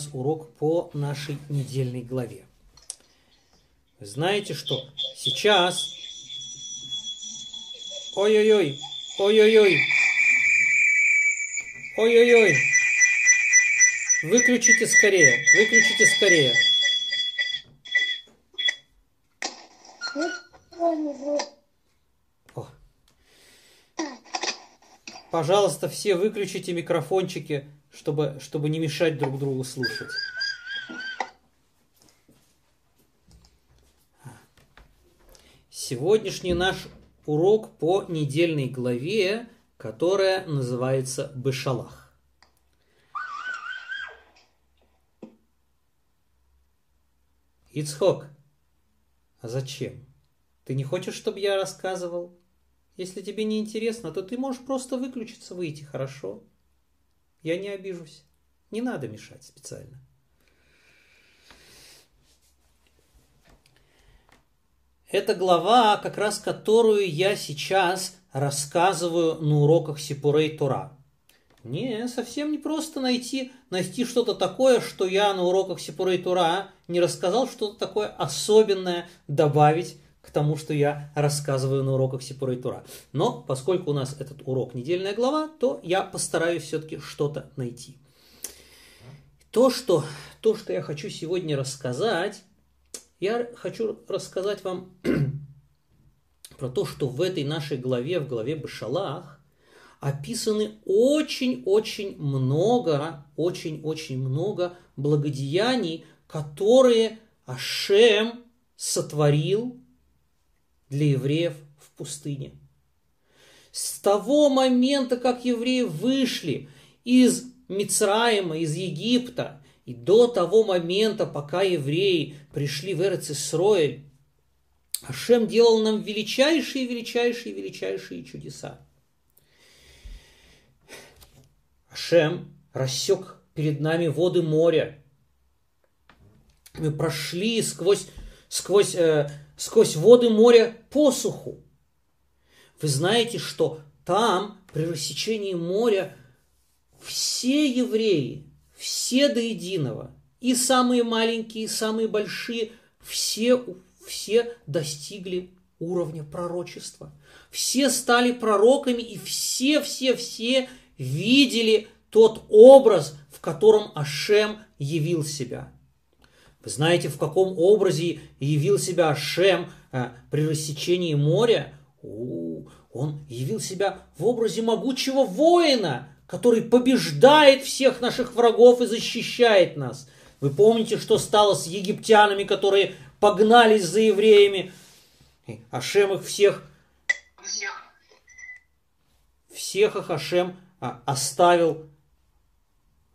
нас урок по нашей недельной главе. Знаете, что сейчас... Ой-ой-ой, ой-ой-ой, ой-ой-ой. Выключите скорее, выключите скорее. О. Пожалуйста, все выключите микрофончики, чтобы, чтобы не мешать друг другу слушать. Сегодняшний наш урок по недельной главе, которая называется Бешалах. Ицхок, а зачем? Ты не хочешь, чтобы я рассказывал? Если тебе не интересно, то ты можешь просто выключиться, выйти, хорошо? Я не обижусь. Не надо мешать специально. Это глава, как раз которую я сейчас рассказываю на уроках Сипурей Тура. Не, совсем не просто найти, найти что-то такое, что я на уроках Сипурей Тура не рассказал, что-то такое особенное добавить к тому, что я рассказываю на уроках Сипурей Тура. Но поскольку у нас этот урок недельная глава, то я постараюсь все-таки что-то найти. То что, то, что я хочу сегодня рассказать, я хочу рассказать вам про то, что в этой нашей главе, в главе Башалах, описаны очень-очень много, очень-очень много благодеяний, которые Ашем сотворил для евреев в пустыне. С того момента, как евреи вышли из Мицраима, из Египта, и до того момента, пока евреи пришли в Эрцисроэль, Ашем делал нам величайшие, величайшие, величайшие чудеса. Ашем рассек перед нами воды моря. Мы прошли сквозь, сквозь э, сквозь воды моря посуху. Вы знаете, что там, при рассечении моря, все евреи, все до единого, и самые маленькие, и самые большие, все, все достигли уровня пророчества. Все стали пророками, и все-все-все видели тот образ, в котором Ашем явил себя – вы знаете, в каком образе явил себя Шем э, при рассечении моря? Он явил себя в образе могучего воина, который побеждает всех наших врагов и защищает нас. Вы помните, что стало с египтянами, которые погнались за евреями? Ашем их всех, всех их Ашем а, оставил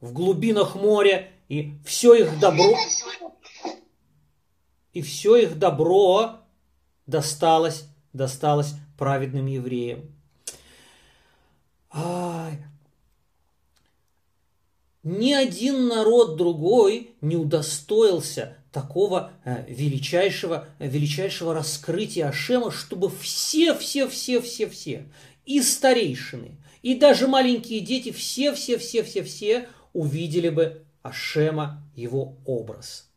в глубинах моря, и все их добро, и все их добро досталось, досталось праведным евреям. Ай. Ни один народ другой не удостоился такого э, величайшего, величайшего раскрытия Ашема, чтобы все, все, все, все, все, и старейшины, и даже маленькие дети, все, все, все, все, все увидели бы Ашема, его образ.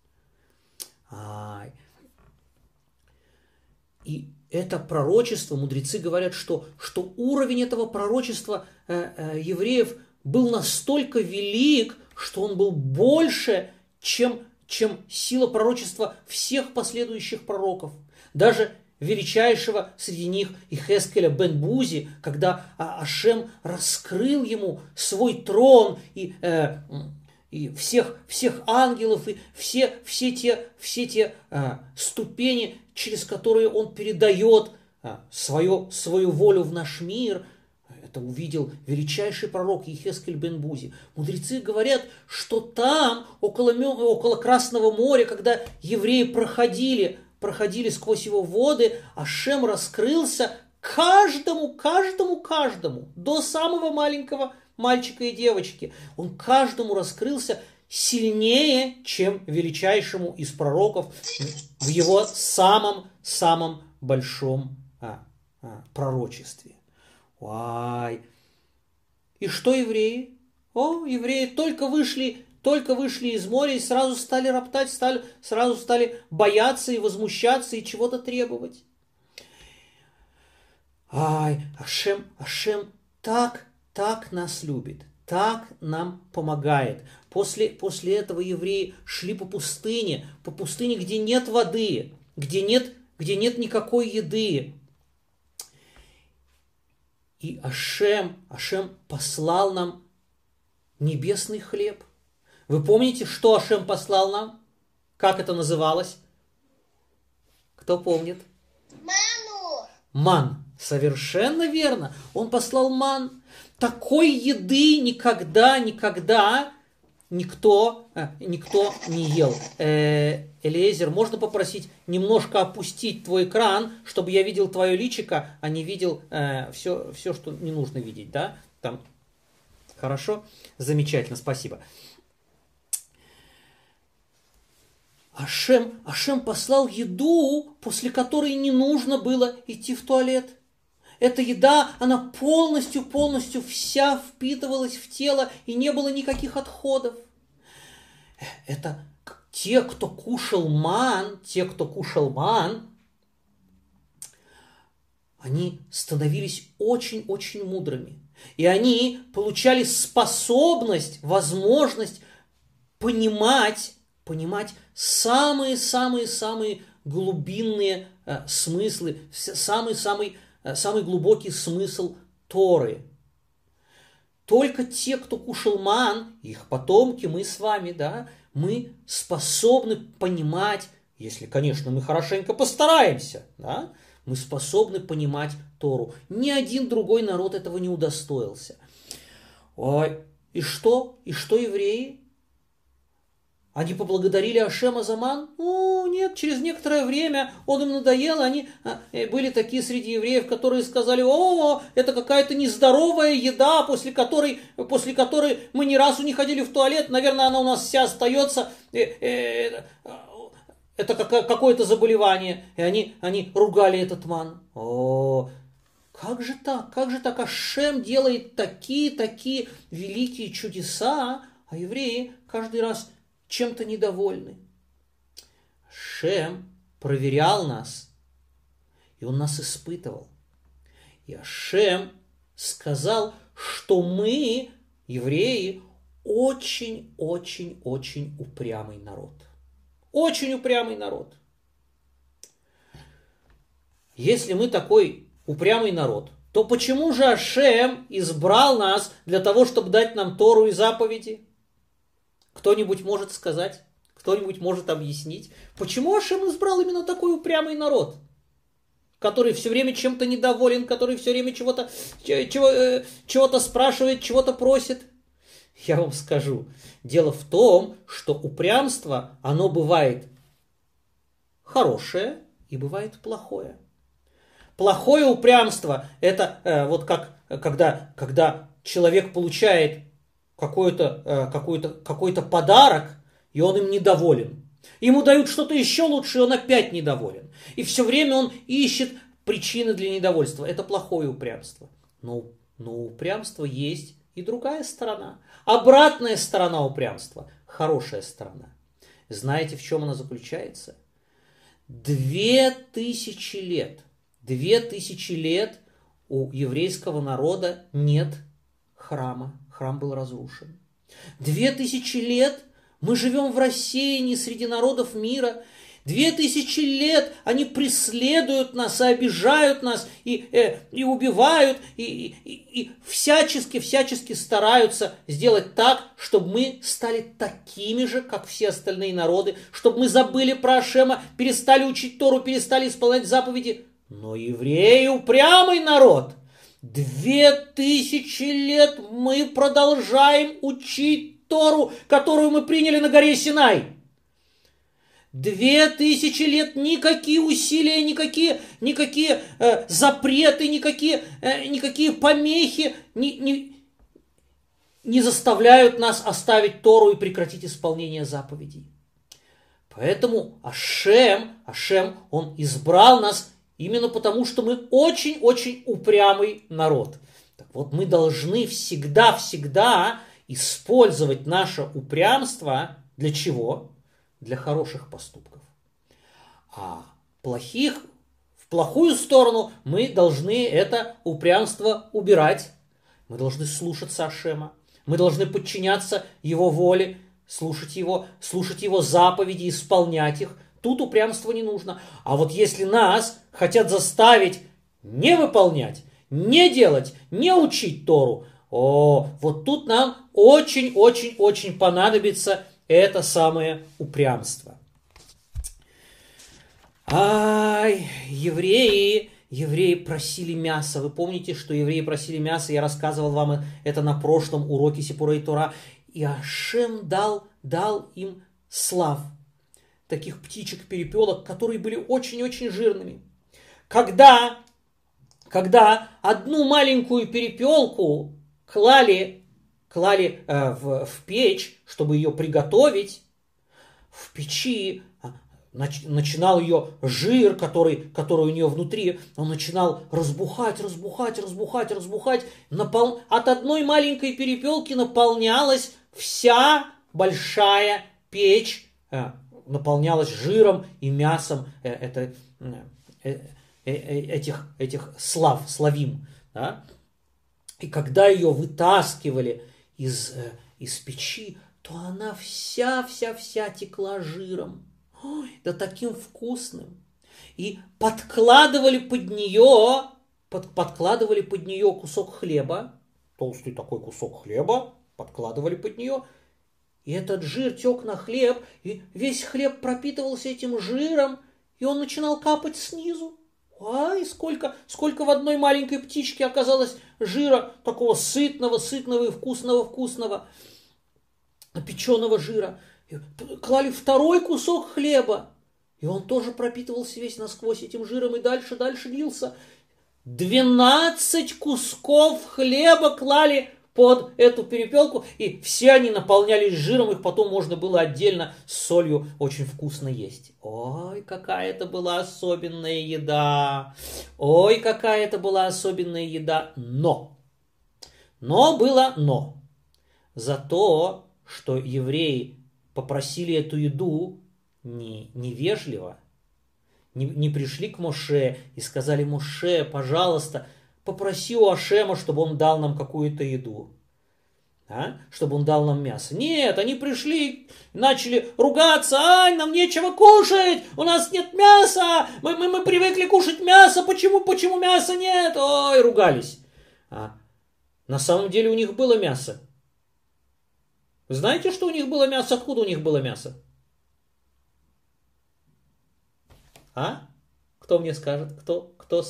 И это пророчество, мудрецы говорят, что, что уровень этого пророчества э, э, евреев был настолько велик, что он был больше, чем, чем сила пророчества всех последующих пророков. Даже величайшего среди них Ихескеля бен Бузи, когда а, Ашем раскрыл ему свой трон и э, и всех, всех ангелов, и все, все те, все те а, ступени, через которые он передает а, свое, свою волю в наш мир, это увидел величайший пророк Ехескель бен Бузи. Мудрецы говорят, что там, около, около Красного моря, когда евреи проходили, проходили сквозь его воды, Ашем раскрылся каждому, каждому, каждому, до самого маленького мальчика и девочки. Он каждому раскрылся сильнее, чем величайшему из пророков в его самом-самом большом а, а, пророчестве. Ой. И что евреи? О, евреи только вышли только вышли из моря и сразу стали роптать, стали, сразу стали бояться и возмущаться и чего-то требовать. Ай, Ашем, Ашем так, так нас любит, так нам помогает. После, после этого евреи шли по пустыне, по пустыне, где нет воды, где нет, где нет никакой еды. И Ашем, Ашем послал нам небесный хлеб. Вы помните, что Ашем послал нам? Как это называлось? Кто помнит? Ману. Ман. Совершенно верно. Он послал ман. Такой еды никогда, никогда никто, э, никто не ел. Э, Элиезер, можно попросить немножко опустить твой экран, чтобы я видел твое личико, а не видел э, все, все, что не нужно видеть, да? Там. Хорошо? Замечательно, спасибо. Ашем, Ашем послал еду, после которой не нужно было идти в туалет. Эта еда, она полностью, полностью вся впитывалась в тело, и не было никаких отходов. Это те, кто кушал ман, те, кто кушал ман, они становились очень-очень мудрыми. И они получали способность, возможность понимать, понимать самые-самые-самые глубинные э, смыслы, самый-самый самый глубокий смысл Торы. Только те, кто кушал ман, их потомки, мы с вами, да, мы способны понимать, если, конечно, мы хорошенько постараемся, да, мы способны понимать Тору. Ни один другой народ этого не удостоился. И что? И что евреи? Они поблагодарили Ашема за ман? Ну, нет, через некоторое время он им надоел, они а, э, были такие среди евреев, которые сказали, о, это какая-то нездоровая еда, после которой, после которой мы ни разу не ходили в туалет, наверное, она у нас вся остается, э, э, это какое-то заболевание, и они, они ругали этот ман. О, как же так, как же так Ашем делает такие-такие великие чудеса, а евреи каждый раз чем-то недовольны. Шем проверял нас, и он нас испытывал. И Ашем сказал, что мы, евреи, очень-очень-очень упрямый народ. Очень упрямый народ. Если мы такой упрямый народ, то почему же Ашем избрал нас для того, чтобы дать нам Тору и заповеди? Кто-нибудь может сказать? Кто-нибудь может объяснить? Почему Ашем избрал именно такой упрямый народ? который все время чем-то недоволен, который все время чего-то чего, э, чего-то спрашивает, чего-то просит. Я вам скажу, дело в том, что упрямство, оно бывает хорошее и бывает плохое. Плохое упрямство – это э, вот как когда, когда человек получает какой-то э, какой какой подарок, и он им недоволен. Ему дают что-то еще лучше, и он опять недоволен. И все время он ищет причины для недовольства. Это плохое упрямство. Но, но у упрямства есть и другая сторона. Обратная сторона упрямства – хорошая сторона. Знаете, в чем она заключается? Две тысячи лет, две тысячи лет у еврейского народа нет храма храм был разрушен. Две тысячи лет мы живем в рассеянии среди народов мира. Две тысячи лет они преследуют нас и обижают нас, и, э, и убивают, и, и, и всячески, всячески стараются сделать так, чтобы мы стали такими же, как все остальные народы, чтобы мы забыли про Ашема, перестали учить Тору, перестали исполнять заповеди. Но евреи упрямый народ – Две тысячи лет мы продолжаем учить Тору, которую мы приняли на горе Синай. Две тысячи лет никакие усилия, никакие, никакие э, запреты, никакие, э, никакие помехи не, не, не заставляют нас оставить Тору и прекратить исполнение заповедей. Поэтому Ашем, Ашем, Он избрал нас Именно потому, что мы очень-очень упрямый народ. Так вот, мы должны всегда-всегда использовать наше упрямство для чего? Для хороших поступков. А плохих, в плохую сторону мы должны это упрямство убирать. Мы должны слушаться Ашема. Мы должны подчиняться Его воле, слушать Его, слушать Его заповеди, исполнять их. Тут упрямство не нужно. А вот если нас хотят заставить не выполнять, не делать, не учить Тору, о, вот тут нам очень-очень-очень понадобится это самое упрямство. Ай, евреи, евреи просили мяса. Вы помните, что евреи просили мяса? Я рассказывал вам это на прошлом уроке Сипура и Тора. И Ашем дал, дал им слав. Таких птичек-перепелок, которые были очень-очень жирными. Когда, когда одну маленькую перепелку клали, клали э, в, в печь, чтобы ее приготовить, в печи а, начинал ее жир, который, который у нее внутри, он начинал разбухать, разбухать, разбухать, разбухать. Напол... От одной маленькой перепелки наполнялась вся большая печь, э, наполнялась жиром и мясом э, это, этих, этих слав, славим. Да? И когда ее вытаскивали из, э, из печи, то она вся-вся-вся текла жиром. Ой, да таким вкусным. И подкладывали под нее, под, подкладывали под нее кусок хлеба, толстый такой кусок хлеба, подкладывали под нее, и этот жир тек на хлеб, и весь хлеб пропитывался этим жиром, и он начинал капать снизу. Ай, сколько, сколько в одной маленькой птичке оказалось жира, такого сытного, сытного и вкусного, вкусного, печеного жира. Клали второй кусок хлеба, и он тоже пропитывался весь насквозь этим жиром и дальше, дальше лился. Двенадцать кусков хлеба клали под эту перепелку, и все они наполнялись жиром, их потом можно было отдельно с солью очень вкусно есть. Ой, какая это была особенная еда! Ой, какая это была особенная еда! Но! Но было но. За то, что евреи попросили эту еду не, невежливо, не, не пришли к Моше и сказали, Моше, пожалуйста, попроси у Ашема, чтобы он дал нам какую-то еду. А? Чтобы он дал нам мясо. Нет, они пришли, начали ругаться, ай, нам нечего кушать, у нас нет мяса, мы, мы, мы привыкли кушать мясо, почему, почему мяса нет? Ой, ругались. А на самом деле у них было мясо. Знаете, что у них было мясо? Откуда у них было мясо? А? Кто мне скажет? Кто? Кто?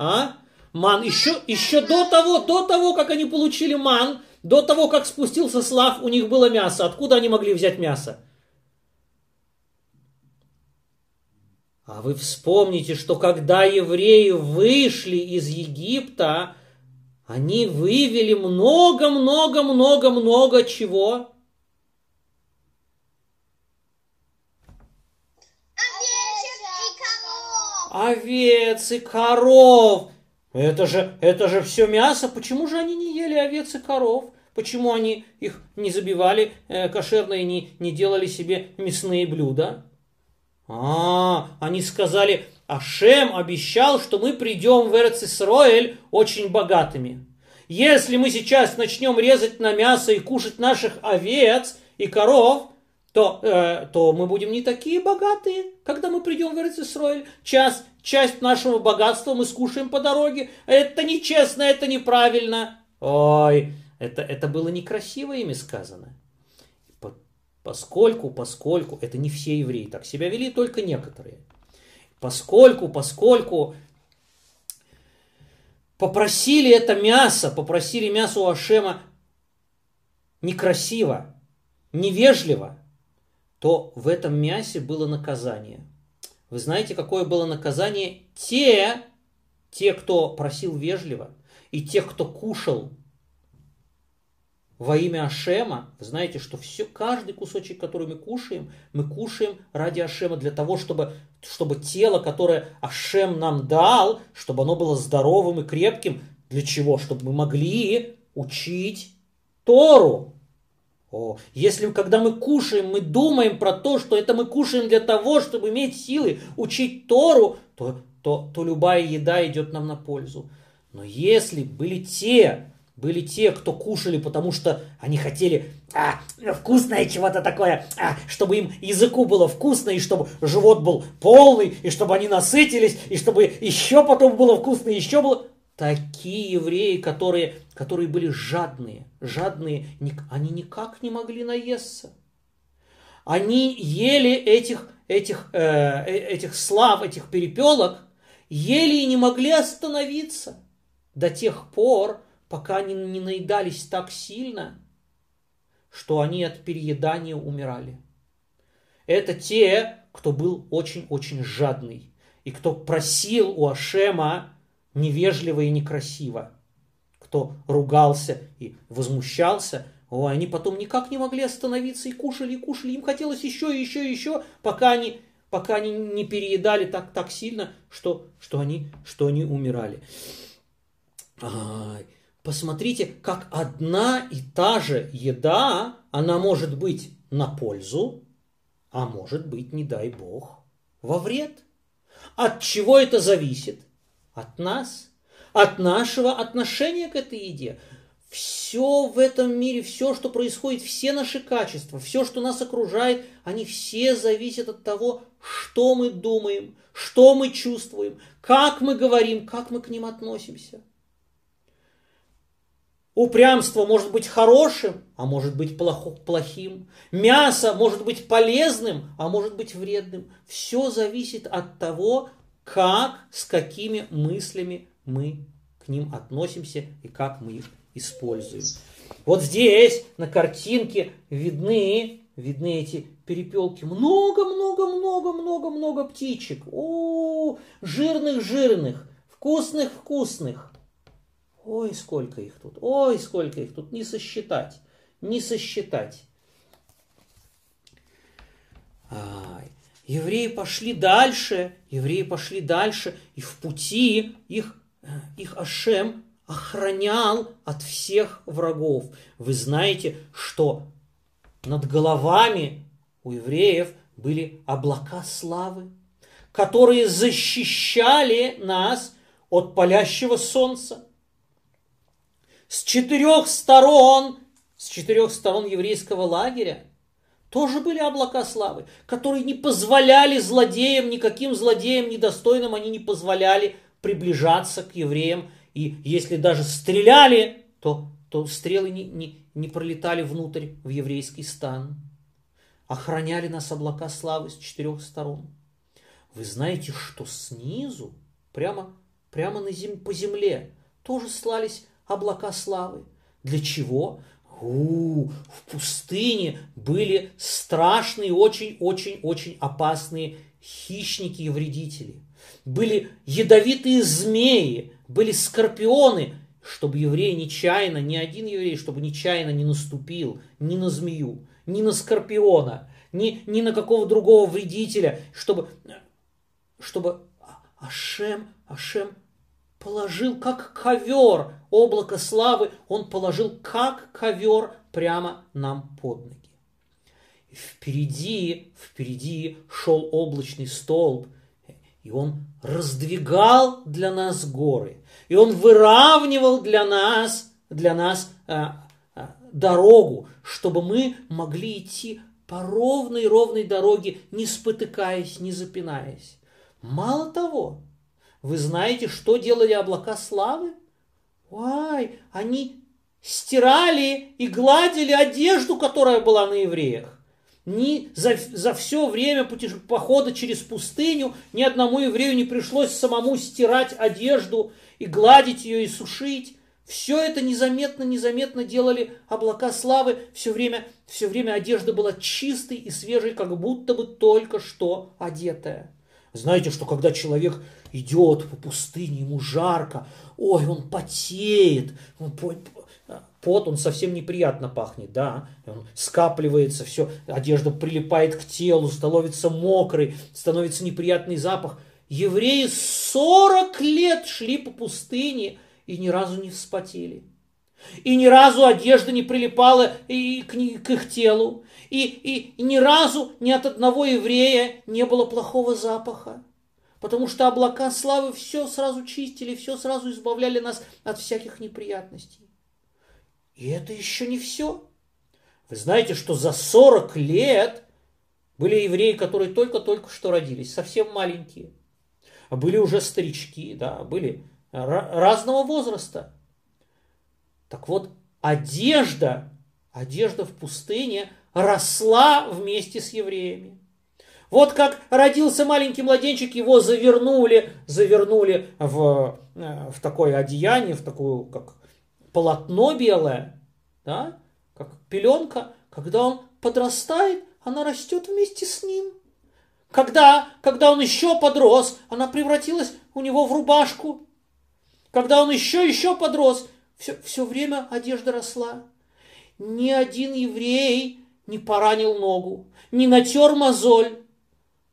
А? Ман еще, еще до того, до того, как они получили ман, до того, как спустился слав, у них было мясо. Откуда они могли взять мясо? А вы вспомните, что когда евреи вышли из Египта, они вывели много-много-много-много чего? Овец и коров. Это же, это же все мясо. Почему же они не ели овец и коров? Почему они их не забивали э, кошерно и не, не делали себе мясные блюда? А, они сказали, Ашем обещал, что мы придем в Эрцисроэль очень богатыми. Если мы сейчас начнем резать на мясо и кушать наших овец и коров, то, э, то мы будем не такие богатые, когда мы придем в Эрцисроэль. Час, часть нашего богатства мы скушаем по дороге. Это нечестно, это неправильно. Ой, это, это было некрасиво ими сказано. Поскольку, поскольку, это не все евреи так себя вели, только некоторые. Поскольку, поскольку попросили это мясо, попросили мясо у Ашема некрасиво, невежливо, то в этом мясе было наказание. Вы знаете, какое было наказание? Те, те, кто просил вежливо, и те, кто кушал во имя Ашема, вы знаете, что все, каждый кусочек, который мы кушаем, мы кушаем ради Ашема, для того, чтобы, чтобы тело, которое Ашем нам дал, чтобы оно было здоровым и крепким. Для чего? Чтобы мы могли учить Тору. О, если когда мы кушаем, мы думаем про то, что это мы кушаем для того, чтобы иметь силы учить Тору, то, то, то любая еда идет нам на пользу. Но если были те, были те, кто кушали, потому что они хотели а, вкусное чего-то такое, а, чтобы им языку было вкусно, и чтобы живот был полный, и чтобы они насытились, и чтобы еще потом было вкусно, еще было такие евреи, которые, которые были жадные, жадные, они никак не могли наесться. Они ели этих, этих, э, э, этих слав, этих перепелок, ели и не могли остановиться до тех пор, пока они не наедались так сильно, что они от переедания умирали. Это те, кто был очень-очень жадный, и кто просил у Ашема невежливо и некрасиво. Кто ругался и возмущался, о, они потом никак не могли остановиться и кушали, и кушали. Им хотелось еще, и еще, и еще, пока они, пока они не переедали так, так сильно, что, что, они, что они умирали. Посмотрите, как одна и та же еда, она может быть на пользу, а может быть, не дай бог, во вред. От чего это зависит? От нас, от нашего отношения к этой еде. Все в этом мире, все, что происходит, все наши качества, все, что нас окружает, они все зависят от того, что мы думаем, что мы чувствуем, как мы говорим, как мы к ним относимся. Упрямство может быть хорошим, а может быть плохим. Мясо может быть полезным, а может быть вредным. Все зависит от того, как, с какими мыслями мы к ним относимся и как мы их используем. Вот здесь на картинке видны, видны эти перепелки. Много-много-много-много-много птичек. О, жирных-жирных, вкусных-вкусных. Ой, сколько их тут, ой, сколько их тут, не сосчитать, не сосчитать. Ай. Евреи пошли дальше, евреи пошли дальше, и в пути их, их Ашем охранял от всех врагов. Вы знаете, что над головами у евреев были облака славы, которые защищали нас от палящего солнца. С четырех сторон, с четырех сторон еврейского лагеря тоже были облака славы, которые не позволяли злодеям, никаким злодеям недостойным, они не позволяли приближаться к евреям. И если даже стреляли, то, то стрелы не, не, не пролетали внутрь в еврейский стан. Охраняли нас облака славы с четырех сторон. Вы знаете, что снизу, прямо, прямо на зем, по земле, тоже слались облака славы. Для чего? У, в пустыне были страшные, очень-очень-очень опасные хищники и вредители. Были ядовитые змеи, были скорпионы, чтобы еврей нечаянно, ни один еврей, чтобы нечаянно не наступил ни на змею, ни на скорпиона, ни, ни на какого другого вредителя, чтобы, чтобы Ашем, Ашем положил как ковер облако славы, он положил как ковер прямо нам под ноги. И впереди, впереди шел облачный столб, и он раздвигал для нас горы, и он выравнивал для нас, для нас а, а, дорогу, чтобы мы могли идти по ровной-ровной дороге, не спотыкаясь, не запинаясь. Мало того, вы знаете, что делали облака славы? Ой, они стирали и гладили одежду, которая была на евреях. Ни за, за все время путеше... похода через пустыню ни одному еврею не пришлось самому стирать одежду и гладить ее и сушить. Все это незаметно, незаметно делали облака славы. Все время, все время одежда была чистой и свежей, как будто бы только что одетая. Знаете, что когда человек идет по пустыне, ему жарко, ой, он потеет, пот, он совсем неприятно пахнет, да, он скапливается, все, одежда прилипает к телу, становится мокрой, становится неприятный запах. Евреи 40 лет шли по пустыне и ни разу не вспотели. И ни разу одежда не прилипала и к, к их телу. И, и, ни разу ни от одного еврея не было плохого запаха. Потому что облака славы все сразу чистили, все сразу избавляли нас от всяких неприятностей. И это еще не все. Вы знаете, что за 40 лет были евреи, которые только-только что родились, совсем маленькие. Были уже старички, да, были разного возраста. Так вот, одежда, одежда в пустыне росла вместе с евреями. Вот как родился маленький младенчик, его завернули, завернули в, э, в такое одеяние, в такую, как полотно белое, да, как пеленка. Когда он подрастает, она растет вместе с ним. Когда, когда он еще подрос, она превратилась у него в рубашку. Когда он еще, еще подрос, все, все время одежда росла. Ни один еврей не поранил ногу, не натер мозоль.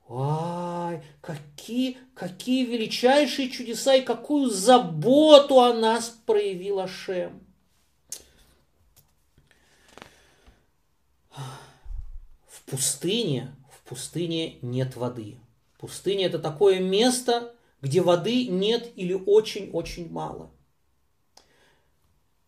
Ай, какие, какие величайшие чудеса и какую заботу о нас проявил Ашем. В пустыне, в пустыне нет воды. Пустыня это такое место, где воды нет или очень-очень мало.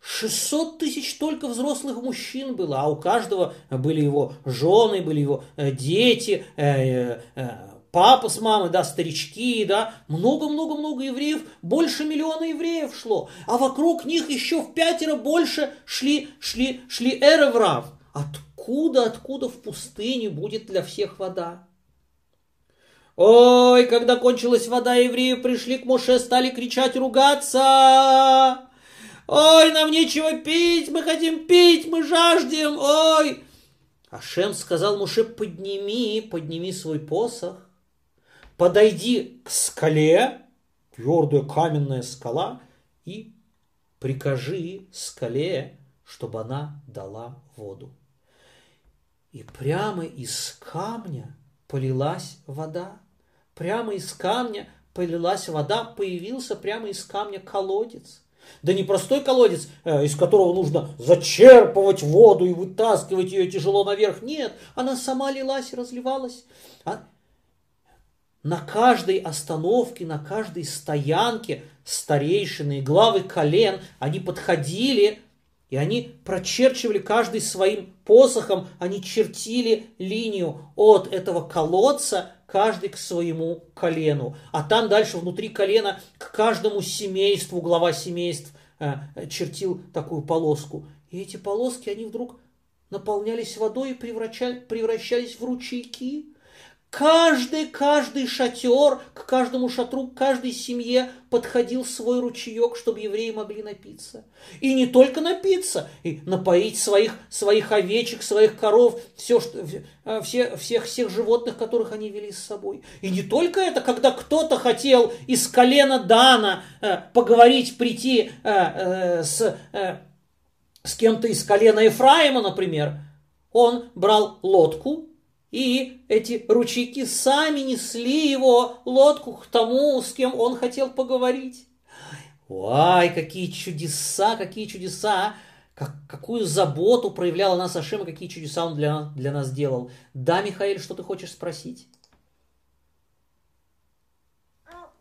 600 тысяч только взрослых мужчин было, а у каждого были его жены, были его э, дети, э, э, папа с мамой, да, старички, да, много-много-много евреев, больше миллиона евреев шло, а вокруг них еще в пятеро больше шли, шли, шли эреврав. Откуда, откуда в пустыне будет для всех вода? Ой, когда кончилась вода, евреи пришли к Моше, стали кричать, ругаться. Ой, нам нечего пить, мы хотим пить, мы жаждем, ой. Ашем сказал Муше, подними, подними свой посох, подойди к скале, твердая каменная скала, и прикажи скале, чтобы она дала воду. И прямо из камня полилась вода. Прямо из камня полилась вода, появился прямо из камня колодец. Да не простой колодец, э, из которого нужно зачерпывать воду и вытаскивать ее тяжело наверх. Нет, она сама лилась и разливалась. А на каждой остановке, на каждой стоянке старейшины и главы колен, они подходили, и они прочерчивали каждый своим посохом, они чертили линию от этого колодца каждый к своему колену. А там дальше внутри колена к каждому семейству, глава семейств э, чертил такую полоску. И эти полоски, они вдруг наполнялись водой и превращались в ручейки. Каждый, каждый шатер, к каждому шатру, к каждой семье подходил свой ручеек, чтобы евреи могли напиться. И не только напиться, и напоить своих, своих овечек, своих коров, все, э, все, всех, всех животных, которых они вели с собой. И не только это, когда кто-то хотел из колена Дана э, поговорить, прийти э, э, с, с кем-то из колена Ефраима, например, он брал лодку, и эти ручейки сами несли его лодку к тому, с кем он хотел поговорить. Ой, какие чудеса, какие чудеса! Как, какую заботу проявляла нас Ашема, какие чудеса он для, для нас делал. Да, Михаил, что ты хочешь спросить? А,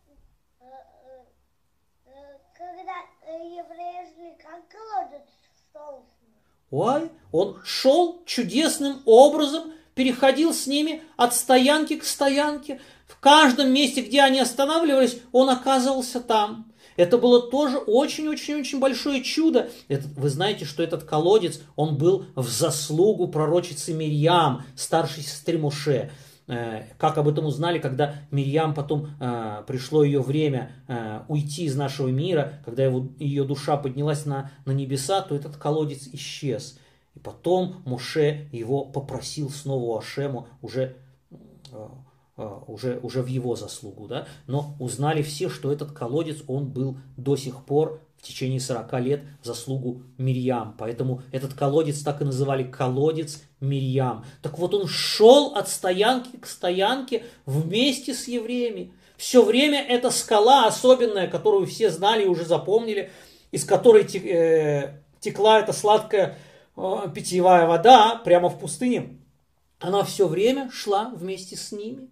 когда евреи жили, как колодец шел? Ой, он шел чудесным образом переходил с ними от стоянки к стоянке. В каждом месте, где они останавливались, он оказывался там. Это было тоже очень-очень-очень большое чудо. Это, вы знаете, что этот колодец, он был в заслугу пророчицы Мирьям, старшей сестры Муше. Э, как об этом узнали, когда Мирьям потом э, пришло ее время э, уйти из нашего мира, когда его, ее душа поднялась на, на небеса, то этот колодец исчез. И потом Муше его попросил снова Ашему уже, э, э, уже, уже в его заслугу. Да? Но узнали все, что этот колодец, он был до сих пор в течение 40 лет заслугу Мирьям. Поэтому этот колодец так и называли колодец Мирьям. Так вот он шел от стоянки к стоянке вместе с евреями. Все время эта скала особенная, которую все знали и уже запомнили, из которой э, текла эта сладкая питьевая вода прямо в пустыне, она все время шла вместе с ними.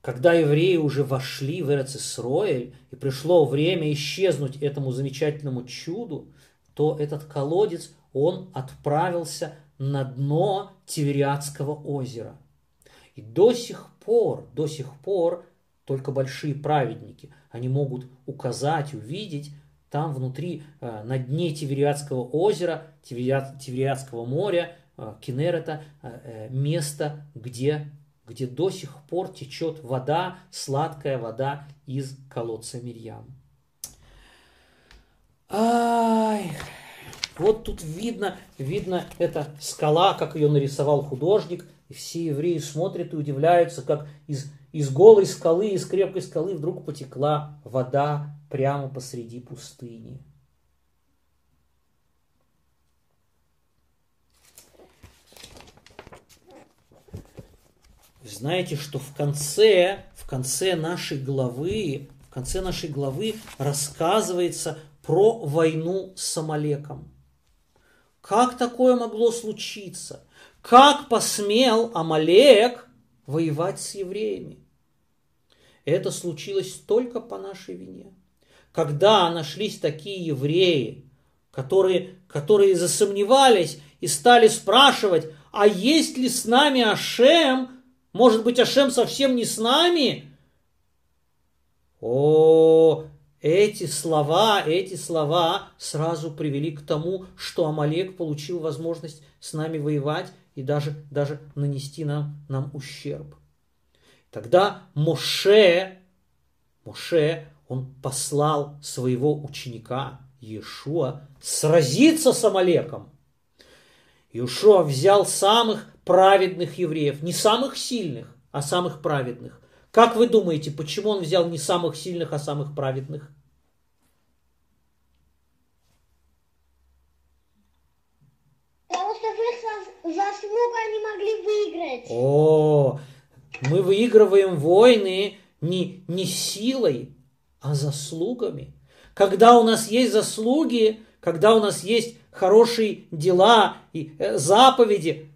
Когда евреи уже вошли в Эрцисроэль, и пришло время исчезнуть этому замечательному чуду, то этот колодец, он отправился на дно Тивериадского озера. И до сих пор, до сих пор только большие праведники, они могут указать, увидеть там внутри, э, на дне Тивериадского озера, Тивериадского моря, э, Кенерета, э, место, где где до сих пор течет вода, сладкая вода из колодца Мирьям. Ай, вот тут видно, видно эта скала, как ее нарисовал художник, и все евреи смотрят и удивляются, как из, из голой скалы, из крепкой скалы вдруг потекла вода прямо посреди пустыни. Знаете, что в конце, в конце нашей главы, в конце нашей главы рассказывается про войну с Амалеком. Как такое могло случиться? Как посмел Амалек воевать с евреями? Это случилось только по нашей вине. Когда нашлись такие евреи, которые, которые засомневались и стали спрашивать, а есть ли с нами Ашем, может быть, Ашем совсем не с нами? О, эти слова, эти слова сразу привели к тому, что Амалек получил возможность с нами воевать и даже, даже нанести нам, нам ущерб. Тогда Моше, Моше, он послал своего ученика Иешуа сразиться с Амалеком. Иешуа взял самых праведных евреев, не самых сильных, а самых праведных. Как вы думаете, почему он взял не самых сильных, а самых праведных? Потому что их заслуг они могли выиграть. О, мы выигрываем войны не, не силой, а заслугами. Когда у нас есть заслуги, когда у нас есть хорошие дела и э, заповеди,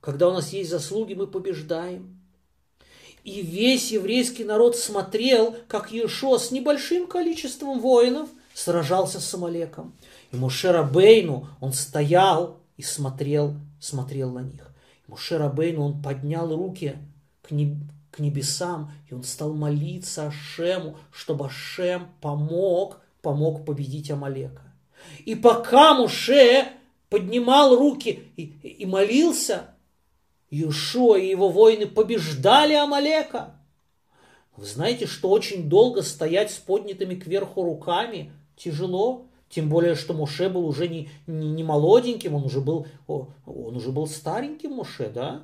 когда у нас есть заслуги, мы побеждаем. И весь еврейский народ смотрел, как Иешуа с небольшим количеством воинов сражался с Амалеком. И Мушера Бейну, он стоял и смотрел, смотрел на них. Мушера Бейну, он поднял руки к, неб, к небесам, и он стал молиться Ашему, чтобы Ашем помог, помог победить Амалека. И пока Муше поднимал руки и, и молился, Иешуа и его воины побеждали Амалека. Вы знаете, что очень долго стоять с поднятыми кверху руками тяжело, тем более, что Муше был уже не, не, не молоденьким, он уже был, он уже был стареньким Муше, да?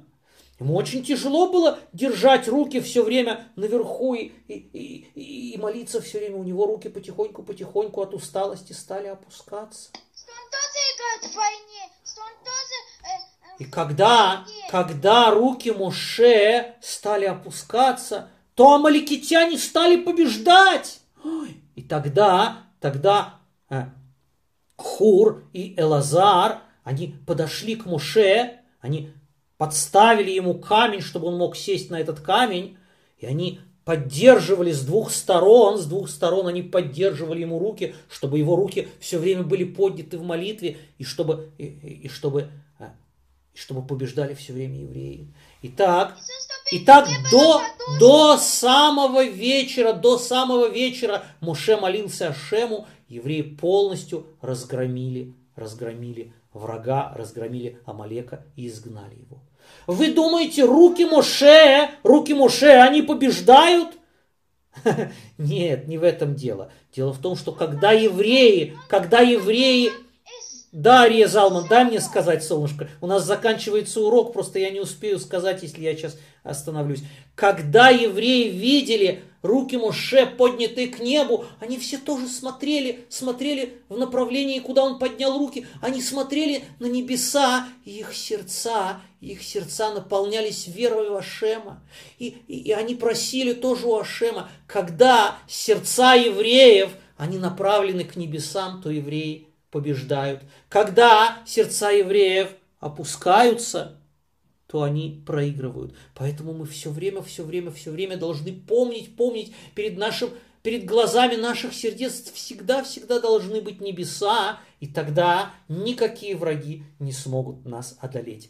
Ему очень тяжело было держать руки все время наверху и, и, и, и молиться все время. У него руки потихоньку-потихоньку от усталости стали опускаться. Э, и когда, когда руки Муше стали опускаться, то амаликитяне стали побеждать. И тогда, тогда э, Хур и Элазар, они подошли к Муше, они подставили ему камень, чтобы он мог сесть на этот камень, и они поддерживали с двух сторон, с двух сторон они поддерживали ему руки, чтобы его руки все время были подняты в молитве, и чтобы, и, и чтобы, а, и чтобы побеждали все время евреи. Итак, итак до, до самого вечера, до самого вечера Муше молился Ашему, евреи полностью разгромили, разгромили врага, разгромили Амалека и изгнали его. Вы думаете, руки Моше, руки Моше, они побеждают? Нет, не в этом дело. Дело в том, что когда евреи, когда евреи... Да, Ария Залман, дай мне сказать, солнышко. У нас заканчивается урок, просто я не успею сказать, если я сейчас остановлюсь. Когда евреи видели руки Моше поднятые к небу, они все тоже смотрели, смотрели в направлении, куда он поднял руки. Они смотрели на небеса, и их сердца, их сердца наполнялись верой в Ашема. И, и, и они просили тоже у Ашема, когда сердца евреев, они направлены к небесам, то евреи побеждают. Когда сердца евреев опускаются, то они проигрывают. Поэтому мы все время, все время, все время должны помнить, помнить перед нашим перед глазами наших сердец всегда-всегда должны быть небеса, и тогда никакие враги не смогут нас одолеть.